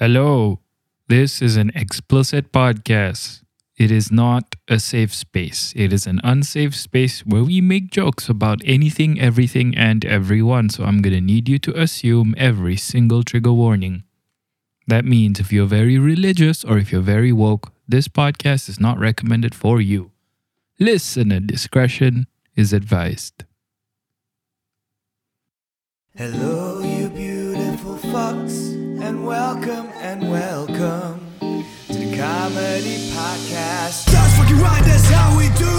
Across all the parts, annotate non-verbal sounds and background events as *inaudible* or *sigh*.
Hello. This is an explicit podcast. It is not a safe space. It is an unsafe space where we make jokes about anything, everything, and everyone. So I'm going to need you to assume every single trigger warning. That means if you're very religious or if you're very woke, this podcast is not recommended for you. Listener discretion is advised. Hello, you beautiful fucks, and welcome and welcome to the comedy podcast. That's fucking right, that's how we do.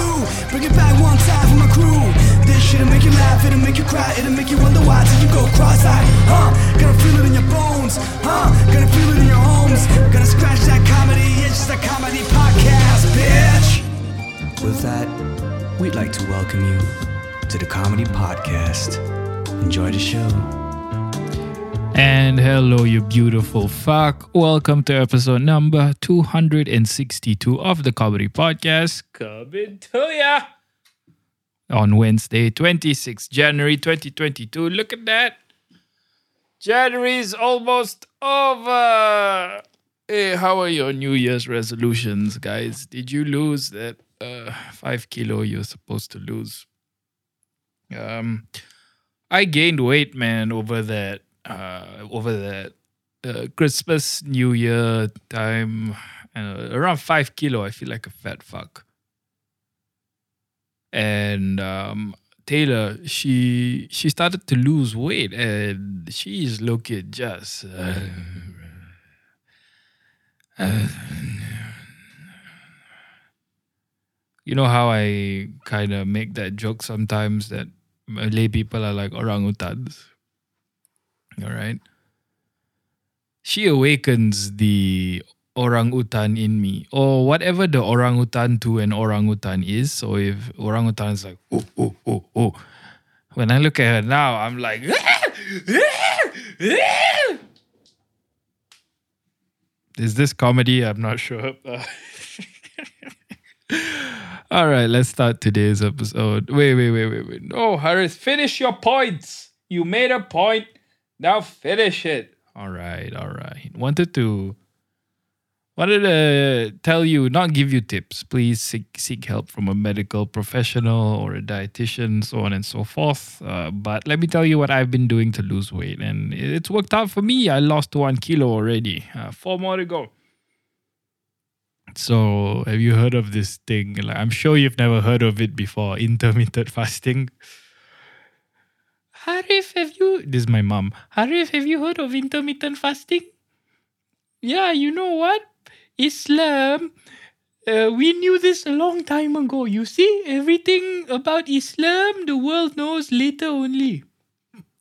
Bring it back one time for my crew. This shit'll make you laugh, it'll make you cry, it'll make you wonder why till you go cross-eyed. Huh? Gonna feel it in your bones, huh? Gonna feel it in your homes. Gonna scratch that comedy itch, the comedy podcast, bitch. With that, we'd like to welcome you to the comedy podcast. Enjoy the show. And hello, you beautiful fuck. Welcome to episode number 262 of the Comedy Podcast. Coming to ya on Wednesday, 26 January 2022. Look at that. January's almost over. Hey, how are your New Year's resolutions, guys? Did you lose that uh, five kilo you're supposed to lose? Um, I gained weight, man, over that uh over that uh, Christmas New Year time. Uh, around five kilo, I feel like a fat fuck. And um, Taylor, she she started to lose weight, and she's looking just. Uh, uh, you know how I kind of make that joke sometimes that Malay people are like orangutans. All right. She awakens the orangutan in me, or whatever the orangutan to an orangutan is. So if orangutan is like, oh, oh, oh, oh. When I look at her now, I'm like, *laughs* is this comedy? I'm not sure. *laughs* All right, let's start today's episode. Wait, wait, wait, wait, wait. No, Harris, finish your points. You made a point. Now finish it. All right, all right. Wanted to wanted to tell you, not give you tips. Please seek seek help from a medical professional or a dietitian, so on and so forth. Uh, but let me tell you what I've been doing to lose weight, and it's worked out for me. I lost one kilo already. Uh, four more to go. So, have you heard of this thing? Like, I'm sure you've never heard of it before. *laughs* Intermittent fasting. Harif, have you? This is my mom. Harif, have you heard of intermittent fasting? Yeah, you know what? Islam. Uh, we knew this a long time ago. You see, everything about Islam, the world knows later only.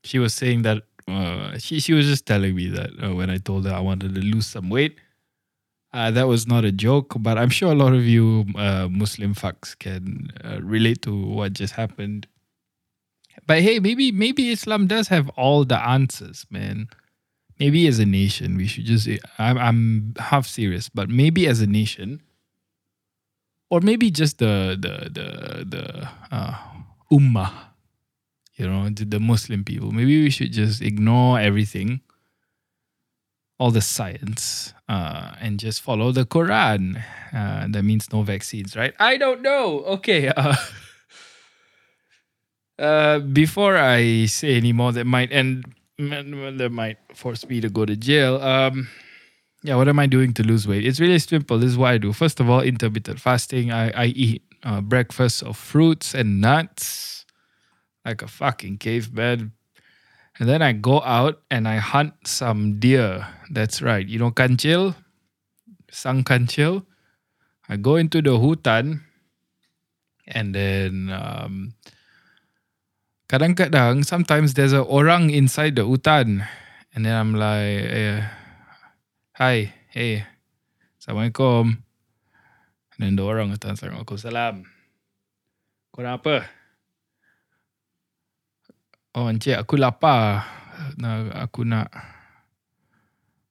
She was saying that. Uh, she she was just telling me that uh, when I told her I wanted to lose some weight. Uh, that was not a joke, but I'm sure a lot of you uh, Muslim fucks can uh, relate to what just happened. But hey, maybe maybe Islam does have all the answers, man. Maybe as a nation, we should just. I'm I'm half serious, but maybe as a nation, or maybe just the the the the uh, ummah, you know, the, the Muslim people. Maybe we should just ignore everything all the science uh, and just follow the Quran. Uh, that means no vaccines, right? I don't know. Okay. *laughs* Uh, uh, before I say any more, that might end. That might force me to go to jail. Um, yeah, what am I doing to lose weight? It's really simple. This is what I do. First of all, intermittent fasting. I I eat uh, breakfast of fruits and nuts, like a fucking caveman. And then I go out and I hunt some deer. That's right. You know kancil? Sang kancil. I go into the hutan and then um, kadang-kadang sometimes there's a orang inside the hutan. And then I'm like, eh, hi, hey, Assalamualaikum. And then the orang like, Waalaikumsalam. Kau nak apa? Oh encik aku lapar nak, Aku nak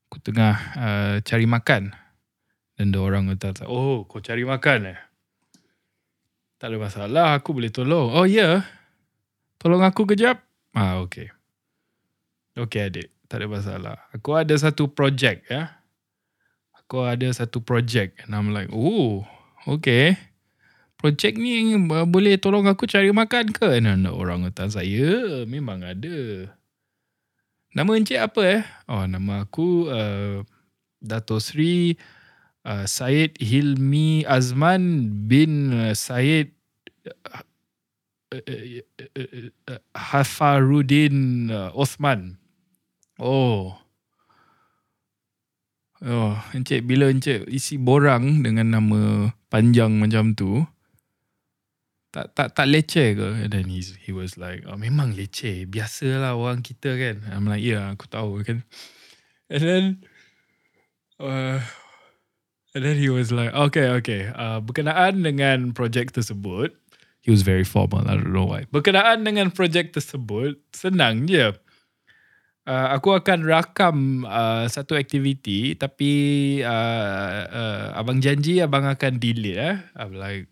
Aku tengah uh, cari makan Dan dia orang kata Oh kau cari makan eh Tak ada masalah Aku boleh tolong Oh yeah. Tolong aku kejap Ah okay Okay adik Tak ada masalah Aku ada satu projek ya kau ada satu project. And I'm like, oh, okay. Project ni uh, boleh tolong aku cari makan ke? And then orang hutan saya memang ada. Nama encik apa eh? Oh, nama aku uh, Dato Sri uh, Syed Hilmi Azman bin uh, Syed uh, uh, uh, uh, uh, Uh, Osman. Oh. Oh, encik bila encik isi borang dengan nama panjang macam tu, tak tak tak leceh ke? And then he he was like, oh, memang leceh. Biasalah orang kita kan. I'm like, yeah, aku tahu kan. And then, uh, and then he was like, okay, okay. Uh, berkenaan dengan projek tersebut, he was very formal. I don't know why. Berkenaan dengan projek tersebut, senang je. Uh, aku akan rakam uh, satu aktiviti tapi uh, uh, abang janji abang akan delete eh. I'm like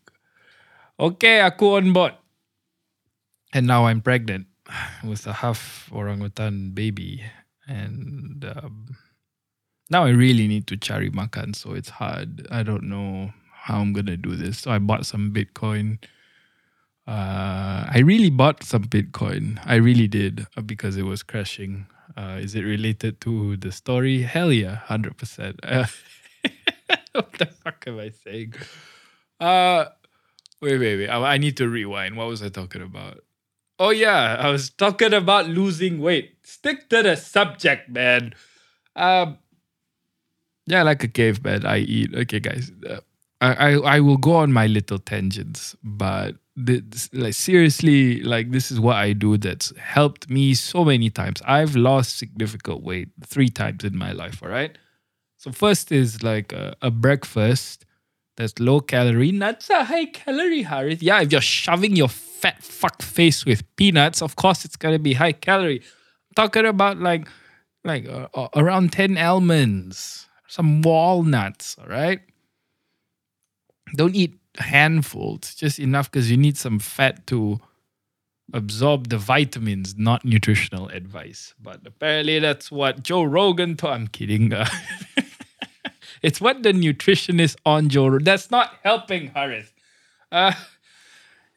Okay, aku on board. And now I'm pregnant *sighs* with a half orangutan baby. And um, now I really need to cari makan, so it's hard. I don't know how I'm going to do this. So I bought some Bitcoin. Uh, I really bought some Bitcoin. I really did uh, because it was crashing. Uh, is it related to the story? Hell yeah, 100%. Uh, *laughs* what the fuck am I saying? Uh, Wait, wait, wait. I, I need to rewind. What was I talking about? Oh, yeah. I was talking about losing weight. Stick to the subject, man. Um, yeah, like a caveman, I eat. Okay, guys. Uh, I, I, I will go on my little tangents, but this, like seriously, like this is what I do that's helped me so many times. I've lost significant weight three times in my life. All right. So first is like a, a breakfast that's low calorie. Nuts are high calorie, Harith. Yeah, if you're shoving your fat fuck face with peanuts, of course it's gonna be high calorie. I'm talking about like like uh, uh, around 10 almonds, some walnuts, all right? Don't eat handfuls, just enough because you need some fat to absorb the vitamins, not nutritional advice. But apparently that's what Joe Rogan told. I'm kidding. *laughs* It's what the nutritionist on Joe. That's not helping, Harith. Uh,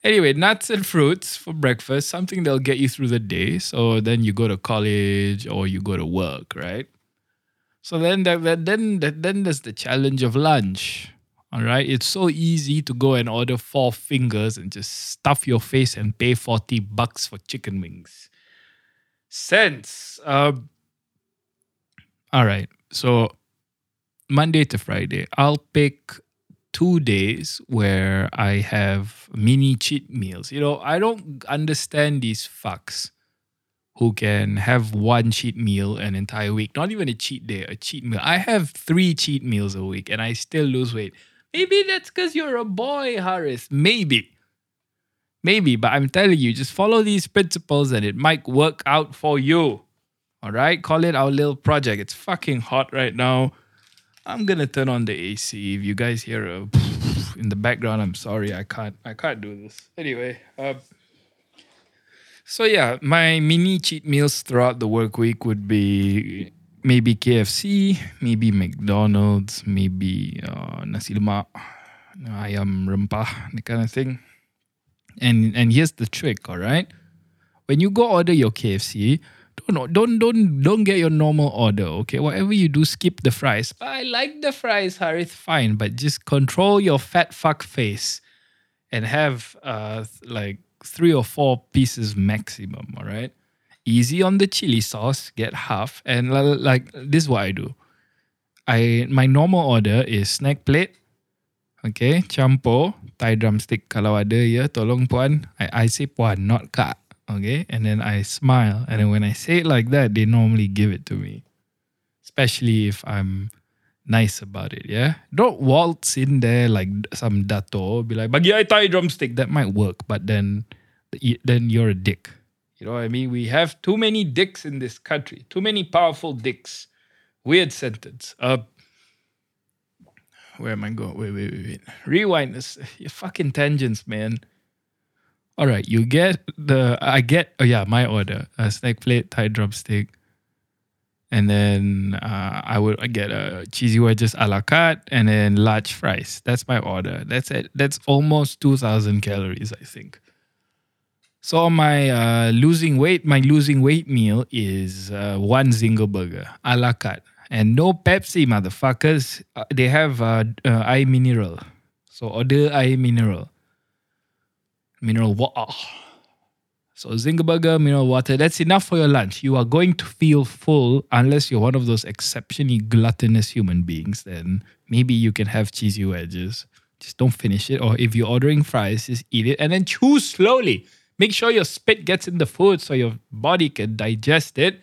anyway, nuts and fruits for breakfast, something that'll get you through the day. So then you go to college or you go to work, right? So then, then, that, then there's the challenge of lunch. All right, it's so easy to go and order 4Fingers and just stuff your face and pay forty bucks for chicken wings. Sense. Um, all right, so Monday to Friday, I'll pick two days where I have mini cheat meals. You know, I don't understand these fucks who can have one cheat meal an entire week, not even a cheat day, a cheat meal. I have three cheat meals a week and I still lose weight. Maybe that's because you're a boy, Harris. Maybe. Maybe, but I'm telling you, just follow these principles and it might work out for you. All right? Call it our little project. It's fucking hot right now. I'm gonna turn on the AC. If you guys hear a *laughs* in the background, I'm sorry. I can't. I can't do this. Anyway, uh, so yeah, my mini cheat meals throughout the work week would be maybe KFC, maybe McDonald's, maybe uh, nasi lemak, ayam rempah, that kind of thing. And and here's the trick, all right? When you go order your KFC, don't don't don't don't get your normal order. Okay, whatever you do, skip the fries. I like the fries, Harith. Fine, but just control your fat fuck face, and have uh like three or four pieces maximum. All right, easy on the chili sauce. Get half, and like this is what I do. I my normal order is snack plate. Okay, campur Thai drumstick kalau ada ya, tolong puan. I, I say puan, not kak okay and then i smile and then when i say it like that they normally give it to me especially if i'm nice about it yeah don't waltz in there like some dato be like bagi I Thai drumstick that might work but then then you're a dick you know what i mean we have too many dicks in this country too many powerful dicks weird sentence uh where am i going wait wait wait wait rewind this you fucking tangents man all right, you get the I get oh yeah, my order. A snack plate, Thai drumstick. And then uh, I would get a cheesy wedges a la carte and then large fries. That's my order. That's it. That's almost 2,000 calories, I think. So my uh, losing weight, my losing weight meal is uh, one Zinger burger a la carte. And no Pepsi, motherfuckers. Uh, they have uh, uh, eye mineral. So order eye mineral. Mineral water. So Zinger burger, mineral water. That's enough for your lunch. You are going to feel full unless you're one of those exceptionally gluttonous human beings. Then maybe you can have cheesy wedges. Just don't finish it. Or if you're ordering fries, just eat it and then chew slowly. Make sure your spit gets in the food so your body can digest it.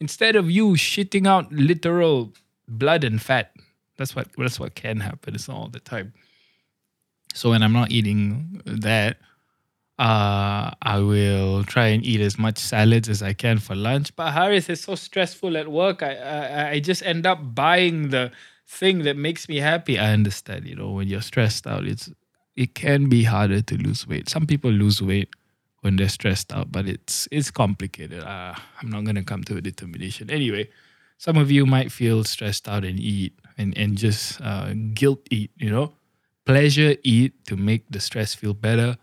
Instead of you shitting out literal blood and fat. That's what that's what can happen. It's all the time. So when I'm not eating that, uh, I will try and eat as much salads as I can for lunch. But Harris is so stressful at work. I, I I just end up buying the thing that makes me happy. I understand, you know, when you're stressed out, it's it can be harder to lose weight. Some people lose weight when they're stressed out, but it's it's complicated. Uh, I'm not gonna come to a determination. Anyway, some of you might feel stressed out and eat and and just uh, guilt eat, you know, pleasure eat to make the stress feel better.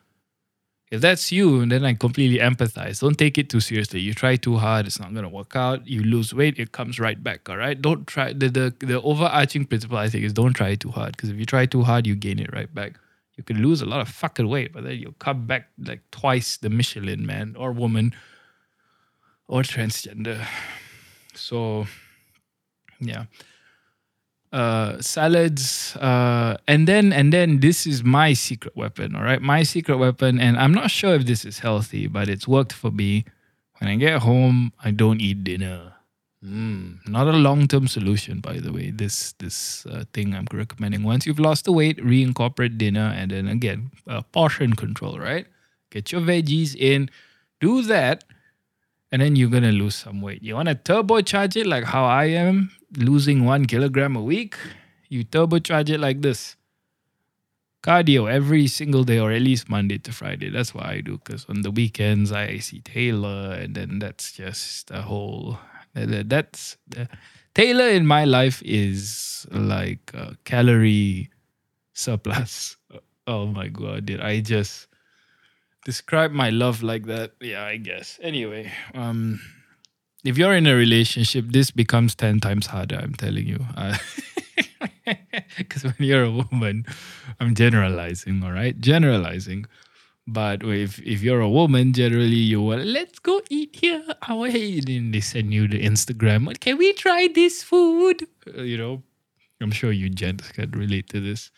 If that's you, then I completely empathize. Don't take it too seriously. You try too hard, it's not gonna work out. You lose weight, it comes right back. All right. Don't try the the, the overarching principle I think is don't try too hard because if you try too hard, you gain it right back. You can lose a lot of fucking weight, but then you'll come back like twice the Michelin man or woman or transgender. So yeah. Uh salads uh and then and then this is my secret weapon all right? My secret weapon and i'm not sure if this is healthy but it's worked for me. When i get home i don't eat dinner mm, not a long-term solution by the way this this uh, thing i'm recommending once you've lost the weight reincorporate dinner and then again uh, portion control right get your veggies in do that and then you're gonna lose some weight. You wanna turbocharge it like how I am, losing one kilogram a week? You turbocharge it like this. Cardio every single day, or at least Monday to Friday. That's what I do. Because on the weekends I see Taylor, and then that's just a whole. Uh, that- That's uh, Taylor in my life is like a calorie surplus. *laughs* Oh my god! Did I just describe my love like that yeah i guess anyway um if you're in a relationship this becomes 10 times harder i'm telling you uh, *laughs* because when you're a woman i'm generalizing all right generalizing but if if you're a woman generally you will let's go eat here away then they send you the instagram can we try this food Uh, you know i'm sure you gents can relate to this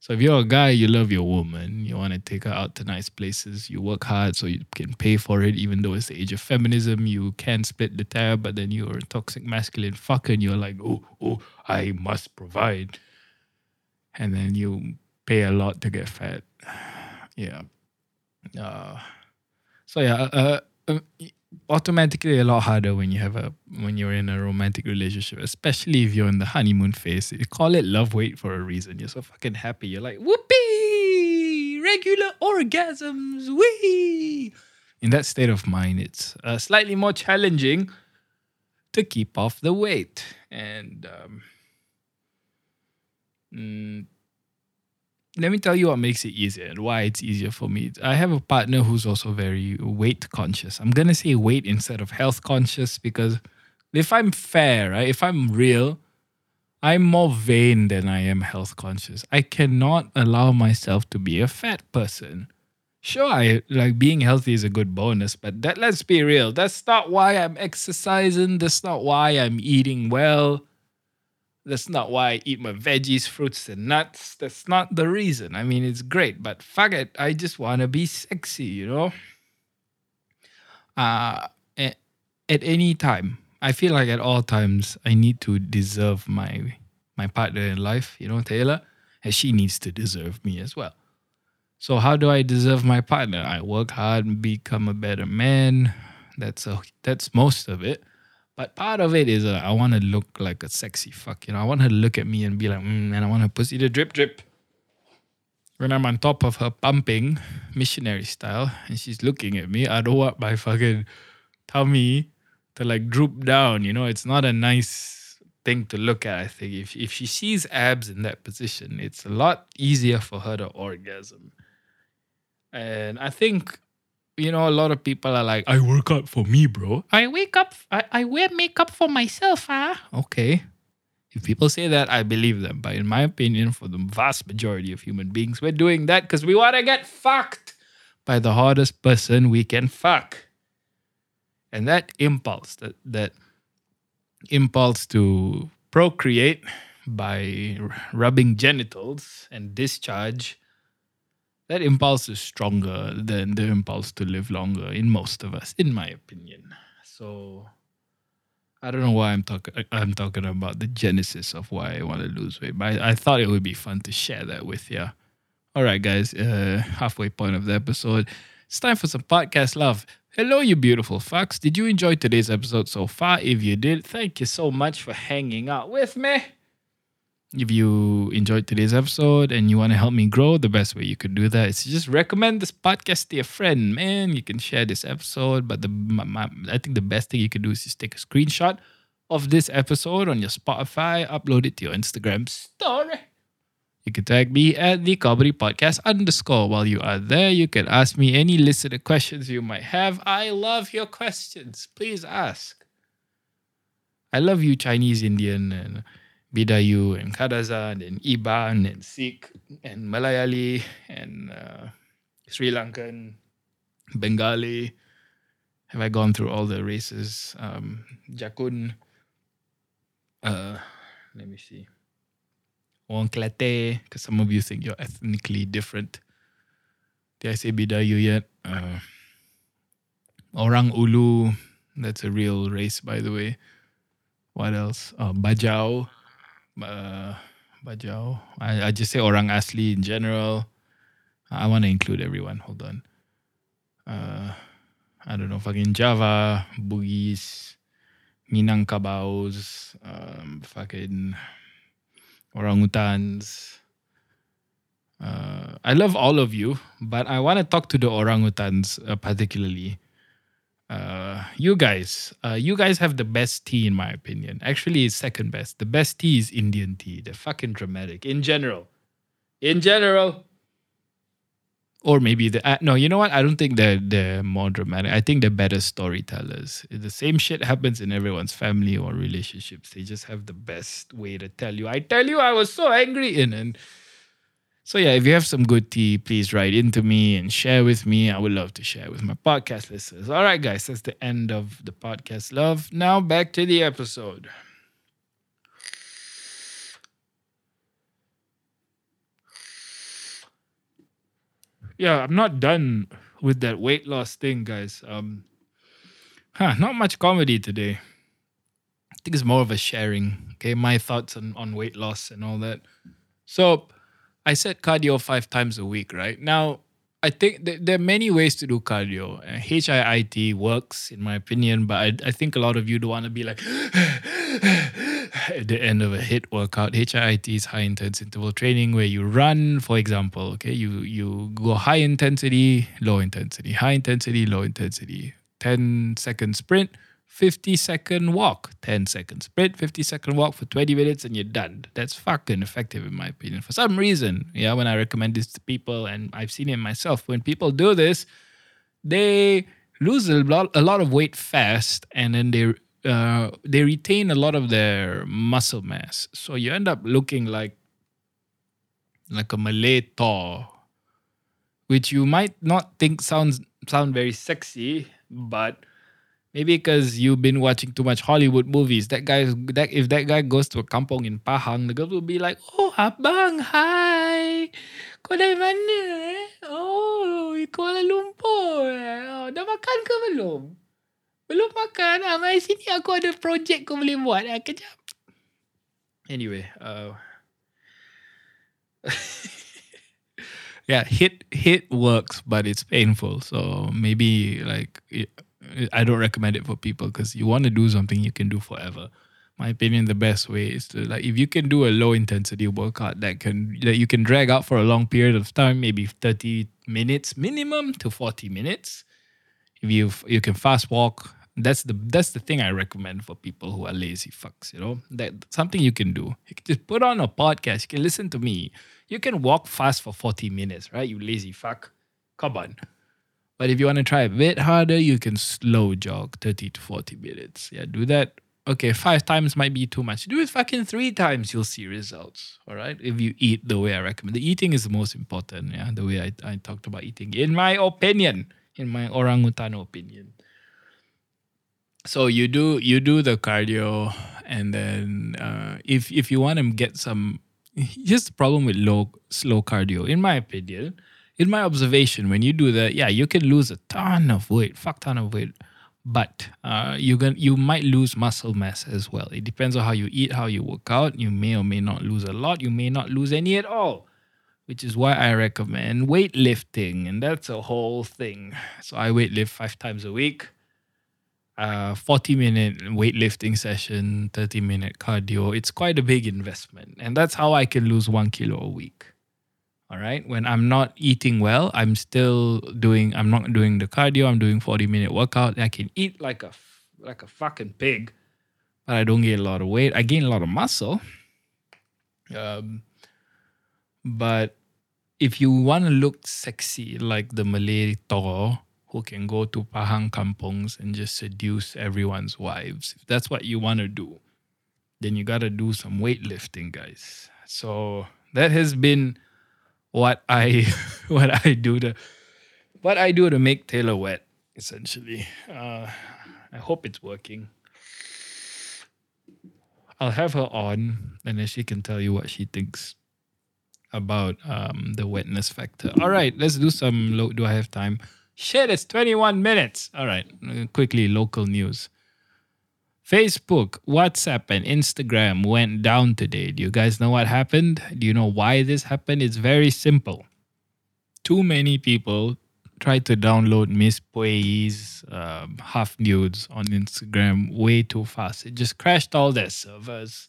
so if you're a guy, you love your woman, you want to take her out to nice places, you work hard so you can pay for it, even though it's the age of feminism, you can split the tab, but then you're a toxic masculine fucker and you're like, oh, oh, I must provide. And then you pay a lot to get fat. *sighs* Yeah. So yeah, uh, uh, automatically a lot harder when you have a when you're in a romantic relationship, especially if you're in the honeymoon phase. You call it love weight for a reason. You're so fucking happy. You're like, whoopee, regular orgasms, wee. In that state of mind, it's uh, slightly more challenging to keep off the weight. And um, mm, let me tell you what makes it easier and why it's easier for me. I have a partner who's also very weight conscious. I'm gonna say weight instead of health conscious because if I'm fair, right, if I'm real, I'm more vain than I am health conscious. I cannot allow myself to be a fat person. Sure, I like being healthy is a good bonus, but that let's be real. That's not why I'm exercising. That's not why I'm eating well. That's not why I eat my veggies, fruits, and nuts. That's not the reason. I mean, it's great, but fuck it. I just want to be sexy, you know? Uh, at, at any time, I feel like at all times, I need to deserve my my partner in life, you know, Taylor, and she needs to deserve me as well. So how do I deserve my partner? I work hard and become a better man. That's a that's most of it. But part of it is uh, I want to look like a sexy fuck. You know, I want her to look at me and be like, mm, and I want her pussy to drip drip. When I'm on top of her pumping, missionary style, and she's looking at me, I don't want my fucking tummy to like droop down. You know, it's not a nice thing to look at. I think if if she sees abs in that position, it's a lot easier for her to orgasm. And I think, you know, a lot of people are like, I work out for me, bro. I wake up, I, I wear makeup for myself, ah. Okay. If people say that, I believe them. But in my opinion, for the vast majority of human beings, we're doing that because we want to get fucked by the hardest person we can fuck. And that impulse, that that impulse to procreate by rubbing genitals and discharge, that impulse is stronger than the impulse to live longer in most of us, in my opinion. So I don't know why I'm talking. I'm talking about the genesis of why I want to lose weight, but I, I thought it would be fun to share that with you. All right, guys. Uh, halfway point of the episode. It's time for some podcast love. Hello, you beautiful fucks. Did you enjoy today's episode so far? If you did, thank you so much for hanging out with me. If you enjoyed today's episode and you want to help me grow, the best way you could do that is to just recommend this podcast to a friend. Man, you can share this episode, but the my, my, I think the best thing you can do is just take a screenshot of this episode on your Spotify, upload it to your Instagram story. You can tag me at the comedy podcast underscore. While you are there, you can ask me any listener questions you might have. I love your questions. Please ask. I love you, Chinese, Indian, and Bidayuh, and Kadazan, and Iban, and Sikh, and Malayali, and uh, Sri Lankan, Bengali. Have I gone through all the races? Um, Jakun. Uh, let me see. Orang Kelate, because some of you think you're ethnically different. Did I say Bidayuh yet? Uh, Orang Ulu, that's a real race, by the way. What else? Uh, Bajau. Uh, Bajau. I, I just say Orang Asli in general. I want to include everyone. Hold on. Uh, I don't know, fucking Java, Bugis, Minangkabaus, um, fucking orangutans. Uh, I love all of you, but I want to talk to the orangutans uh, particularly. Uh, you guys, uh, you guys have the best tea in my opinion. Actually, it's second best. The best tea is Indian tea. They're fucking dramatic in general. In general. Or maybe the uh, no, you know what? I don't think they're they're more dramatic. I think they're better storytellers. The same shit happens in everyone's family or relationships. They just have the best way to tell you. I tell you, I was so angry in and so yeah, if you have some good tea, please write into me and share with me. I would love to share with my podcast listeners. All right, guys, that's the end of the podcast love. Now back to the episode. Yeah, I'm not done with that weight loss thing, guys. Um huh, not much comedy today. I think it's more of a sharing. Okay, my thoughts on, on weight loss and all that. So I said cardio five times a week, right? Now, I think th- there are many ways to do cardio. Uh, HIIT works, in my opinion, but I, I think a lot of you don't want to be like *sighs* at the end of a HIIT workout. HIIT is high intense interval training where you run, for example. Okay, you you go high intensity, low intensity, high intensity, low intensity, 10 second sprint, 50 second walk, 10 second sprint, 50 second walk for 20 minutes, and you're done. That's fucking effective, in my opinion. For some reason, yeah, when I recommend this to people, and I've seen it myself, when people do this, they lose a lot, a lot of weight fast, and then they uh, they retain a lot of their muscle mass. So you end up looking like like a Malay Thor, which you might not think sounds sound very sexy, but maybe because you've been watching too much Hollywood movies. That guy, that if that guy goes to a kampong in Pahang, the girls will be like, "Oh, abang, hi, kau dari mana? Eh? Oh, Kuala Lumpur. eh? Oh, dah makan ke belum? Belum makan. Ah, sini aku ada projek kau boleh buat. Ah, kejap. Anyway, uh, *laughs* yeah, HIIT HIIT works, but it's painful. So maybe like I don't recommend it for people because you want to do something you can do forever. My opinion, the best way is to like if you can do a low intensity workout that can that you can drag out for a long period of time, maybe thirty minutes minimum to forty minutes. If you you can fast walk, That's the that's the thing I recommend for people who are lazy fucks. You know that something you can do. You can just put on a podcast. You can listen to me. You can walk fast for forty minutes, right? You lazy fuck. Come on. But if you want to try a bit harder, you can slow jog thirty to forty minutes. Yeah, do that. Okay, five times might be too much. Do it fucking three times. You'll see results. All right. If you eat the way I recommend, the eating is the most important. Yeah, the way I, I talked about eating, in my opinion, in my orangutan opinion so you do you do the cardio and then uh, if if you want to get some here's the problem with low slow cardio in my opinion in my observation when you do that yeah you can lose a ton of weight fuck ton of weight but uh, you can you might lose muscle mass as well it depends on how you eat how you work out you may or may not lose a lot you may not lose any at all which is why I recommend weightlifting, and that's a whole thing. So I weightlift five times a week uh, 40 minute weightlifting session, 30 minute cardio. It's quite a big investment. And that's how I can lose one kilo a week. All right. When I'm not eating well, I'm still doing, I'm not doing the cardio, I'm doing 40 minute workout. I can eat like a, like a fucking pig, but I don't gain a lot of weight. I gain a lot of muscle. Um, but if you want to look sexy like the Malay Toro, who can go to Pahang kampongs and just seduce everyone's wives. If that's what you want to do, then you got to do some weightlifting, guys. So that has been what I *laughs* what I do to what I do to make Taylor wet, essentially. Uh, I hope it's working. I'll have her on, and then she can tell you what she thinks about um, the wetness factor. All right, let's do some. Lo- do I have time? Shit, it's 21 minutes. All right, quickly, local news. Facebook, WhatsApp, and Instagram went down today. Do you guys know what happened? Do you know why this happened? It's very simple. Too many people tried to download Miss Puiyi's um, half nudes on Instagram way too fast. It just crashed all their servers.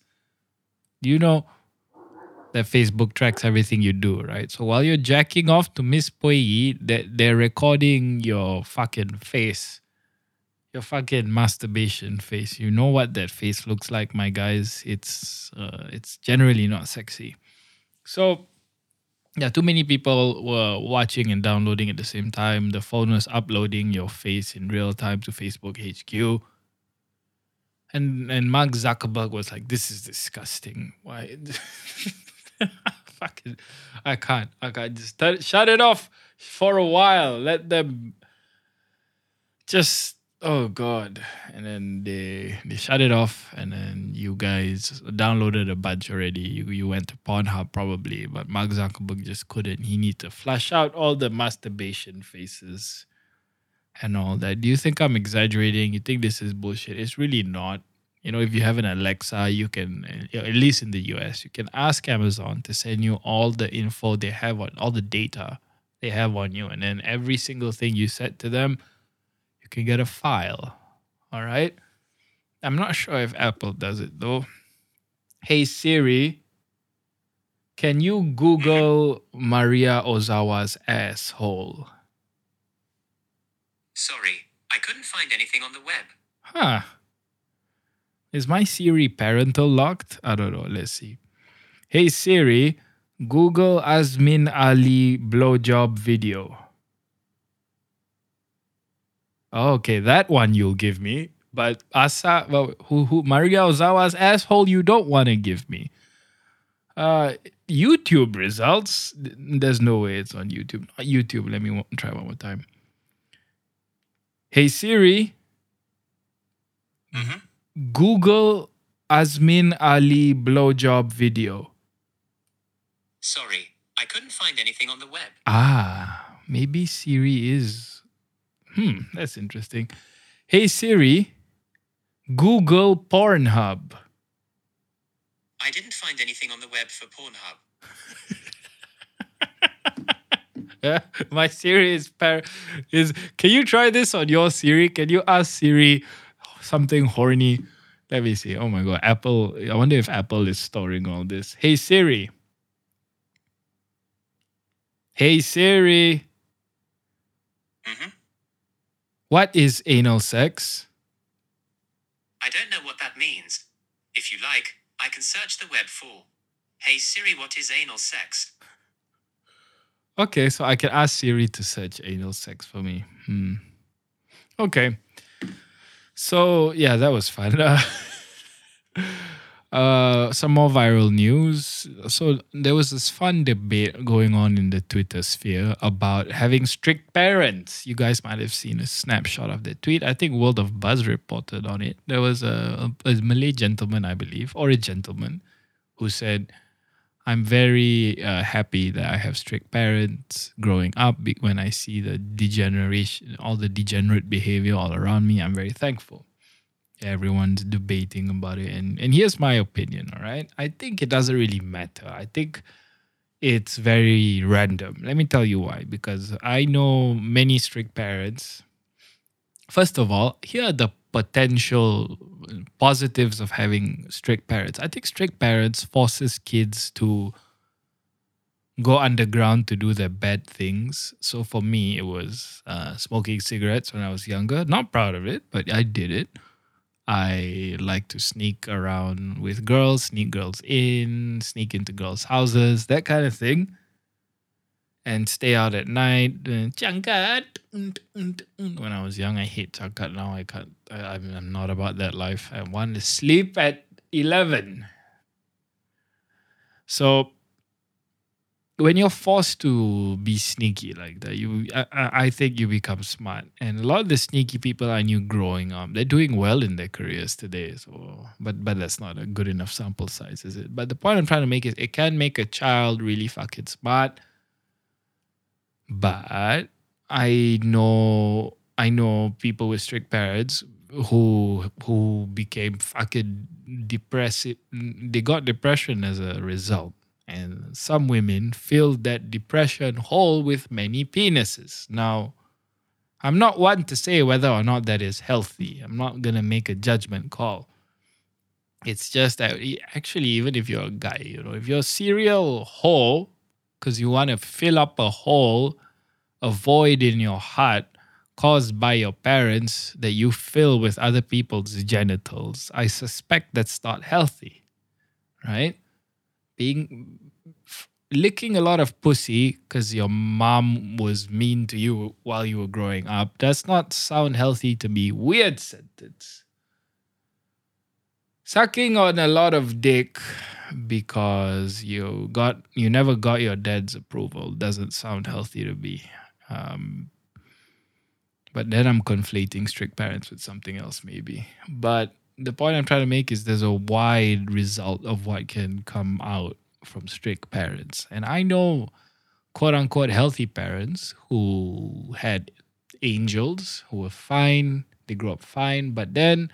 Do you know? that Facebook tracks everything you do, right? So while you're jacking off to Miss that they're recording your fucking face, your fucking masturbation face. You know what that face looks like, my guys. It's uh, it's generally not sexy. So yeah, too many people were watching and downloading at the same time. The phone was uploading your face in real time to Facebook HQ. And and Mark Zuckerberg was like, "This is disgusting. Why?" *laughs* Fucking, I can't. I can't just shut it off for a while. Let them just. Oh God! And then they they shut it off, and then you guys downloaded a bunch already. You you went to Pornhub probably, but Mark Zuckerberg just couldn't. He need to flush out all the masturbation faces and all that. Do you think I'm exaggerating? You think this is bullshit? It's really not you know if you have an alexa you can uh, at least in the us you can ask amazon to send you all the info they have on all the data they have on you and then every single thing you said to them you can get a file all right i'm not sure if apple does it though hey siri can you google maria ozawa's asshole sorry i couldn't find anything on the web huh is my Siri parental locked? I don't know. Let's see. Hey Siri, Google Azmin Ali blowjob video. Oh, okay, that one you'll give me. But Asa, well, who, who, Maria Ozawa's asshole, you don't want to give me. Uh, YouTube results. There's no way it's on YouTube. Not YouTube. Let me try one more time. Hey Siri. Mm-hmm. Google Azmin Ali blowjob video. Sorry, I couldn't find anything on the web. Ah, maybe Siri is. Hmm, that's interesting. Hey Siri, Google Pornhub. I didn't find anything on the web for Pornhub. yeah, *laughs* my Siri is par- is. Can you try this on your Siri? Can you ask Siri something horny. Let me see. Oh my god, Apple. I wonder if Apple is storing all this. Hey Siri. Hey Siri. Mm-hmm. What is anal sex? I don't know what that means. If you like, I can search the web for. Hey Siri, what is anal sex? Okay, so I can ask Siri to search anal sex for me. Hmm. Okay. So yeah, that was fun. Uh, *laughs* uh, some more viral news. So there was this fun debate going on in the Twitter sphere about having strict parents. You guys might have seen a snapshot of the tweet. I think World of Buzz reported on it. There was a, a, a Malay gentleman, I believe, or a gentleman, who said, I'm very uh, happy that I have strict parents growing up. When I see the degeneration, all the degenerate behavior all around me, I'm very thankful. Everyone's debating about it, and and here's my opinion. All right, I think it doesn't really matter. I think it's very random. Let me tell you why. Because I know many strict parents. First of all, here are the potential positives of having strict parents. I think strict parents forces kids to go underground to do their bad things. So for me, it was uh, smoking cigarettes when I was younger. Not proud of it, but I did it. I like to sneak around with girls, sneak girls in, sneak into girls' houses, that kind of thing. And stay out at night. uh, Changkat. When I was young, I hate changkat. Now I can't. I, I'm not about that life. I want to sleep at 11. So when you're forced to be sneaky like that, you I, I think you become smart. And a lot of the sneaky people I knew growing up, they're doing well in their careers today. So, but but that's not a good enough sample size, is it? But the point I'm trying to make is it can make a child really fucking smart. But I know I know people with strict parents who who became fucking depressive. They got depression as a result. And some women fill that depression hole with many penises. Now, I'm not one to say whether or not that is healthy. I'm not going to make a judgment call. It's just that actually, even if you're a guy, you know, if you're a serial hole, because you want to fill up a hole, a void in your heart caused by your parents that you fill with other people's genitals, I suspect that's not healthy, right? Being licking a lot of pussy because your mom was mean to you while you were growing up does not sound healthy to me. Weird sentence. Sucking on a lot of dick because you got you never got your dad's approval doesn't sound healthy to me. Um, but then I'm conflating strict parents with something else, maybe. But the point I'm trying to make is there's a wide result of what can come out from strict parents. And I know quote unquote healthy parents who had angels who were fine, they grew up fine, but then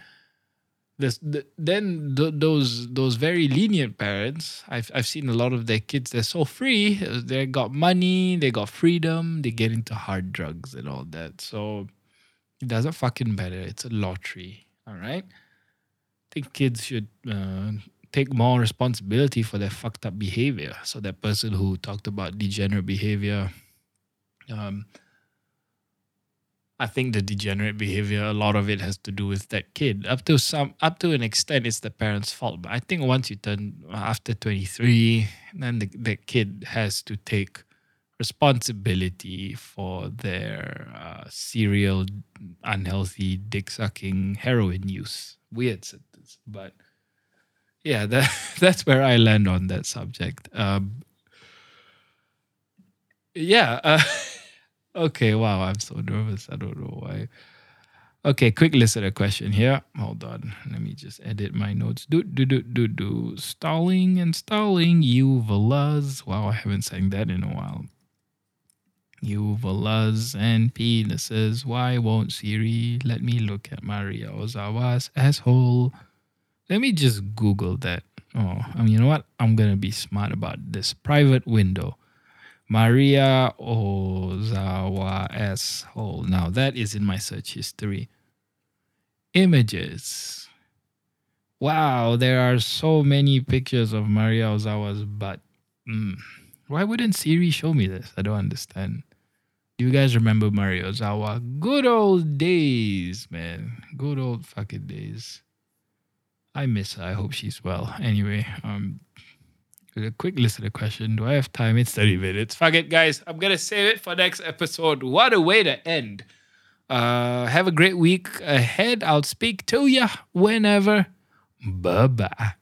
this, the, then th- those those very lenient parents, I've I've seen a lot of their kids. They're so free. They got money. They got freedom. They get into hard drugs and all that. So it doesn't fucking matter. It's a lottery. All right think kids should uh, take more responsibility for their fucked up behavior. So that person who talked about degenerate behavior, um, I think the degenerate behavior, a lot of it has to do with that kid. Up to some, up to an extent, it's the parents' fault. But I think once you turn after twenty three, then the, the kid has to take responsibility for their uh, serial unhealthy dick sucking heroin use. Weird but yeah, *laughs* that that's where I land on that subject. Um, yeah. Uh, *laughs* okay. Wow. I'm so nervous. I don't know why. Okay, quick listener question here. Hold on. Let me just edit my notes. Do do do do do. Stalling and stalling. You velaz. Wow, I haven't sang that in a while. You velaz and penises. Why won't Siri let me look at Maria Ozawa's asshole? Let me just Google that. Oh, I mean, you know what? I'm gonna be smart about this. Private window. Maria Ozawa asshole. Now that is in my search history. Images. Wow, there are so many pictures of Maria Ozawa's butt. Mm. Why wouldn't Siri show me this? I don't understand. Do you guys remember Maria Ozawa? Good old days, man. Good old fucking days. I miss her. I hope she's well. Anyway, um, a quick list of the question. Do I have time? It's 30 minutes. Fuck it, guys. I'm gonna save it for next episode. What a way to end. Uh, have a great week ahead. I'll speak to ya whenever. Bye bye.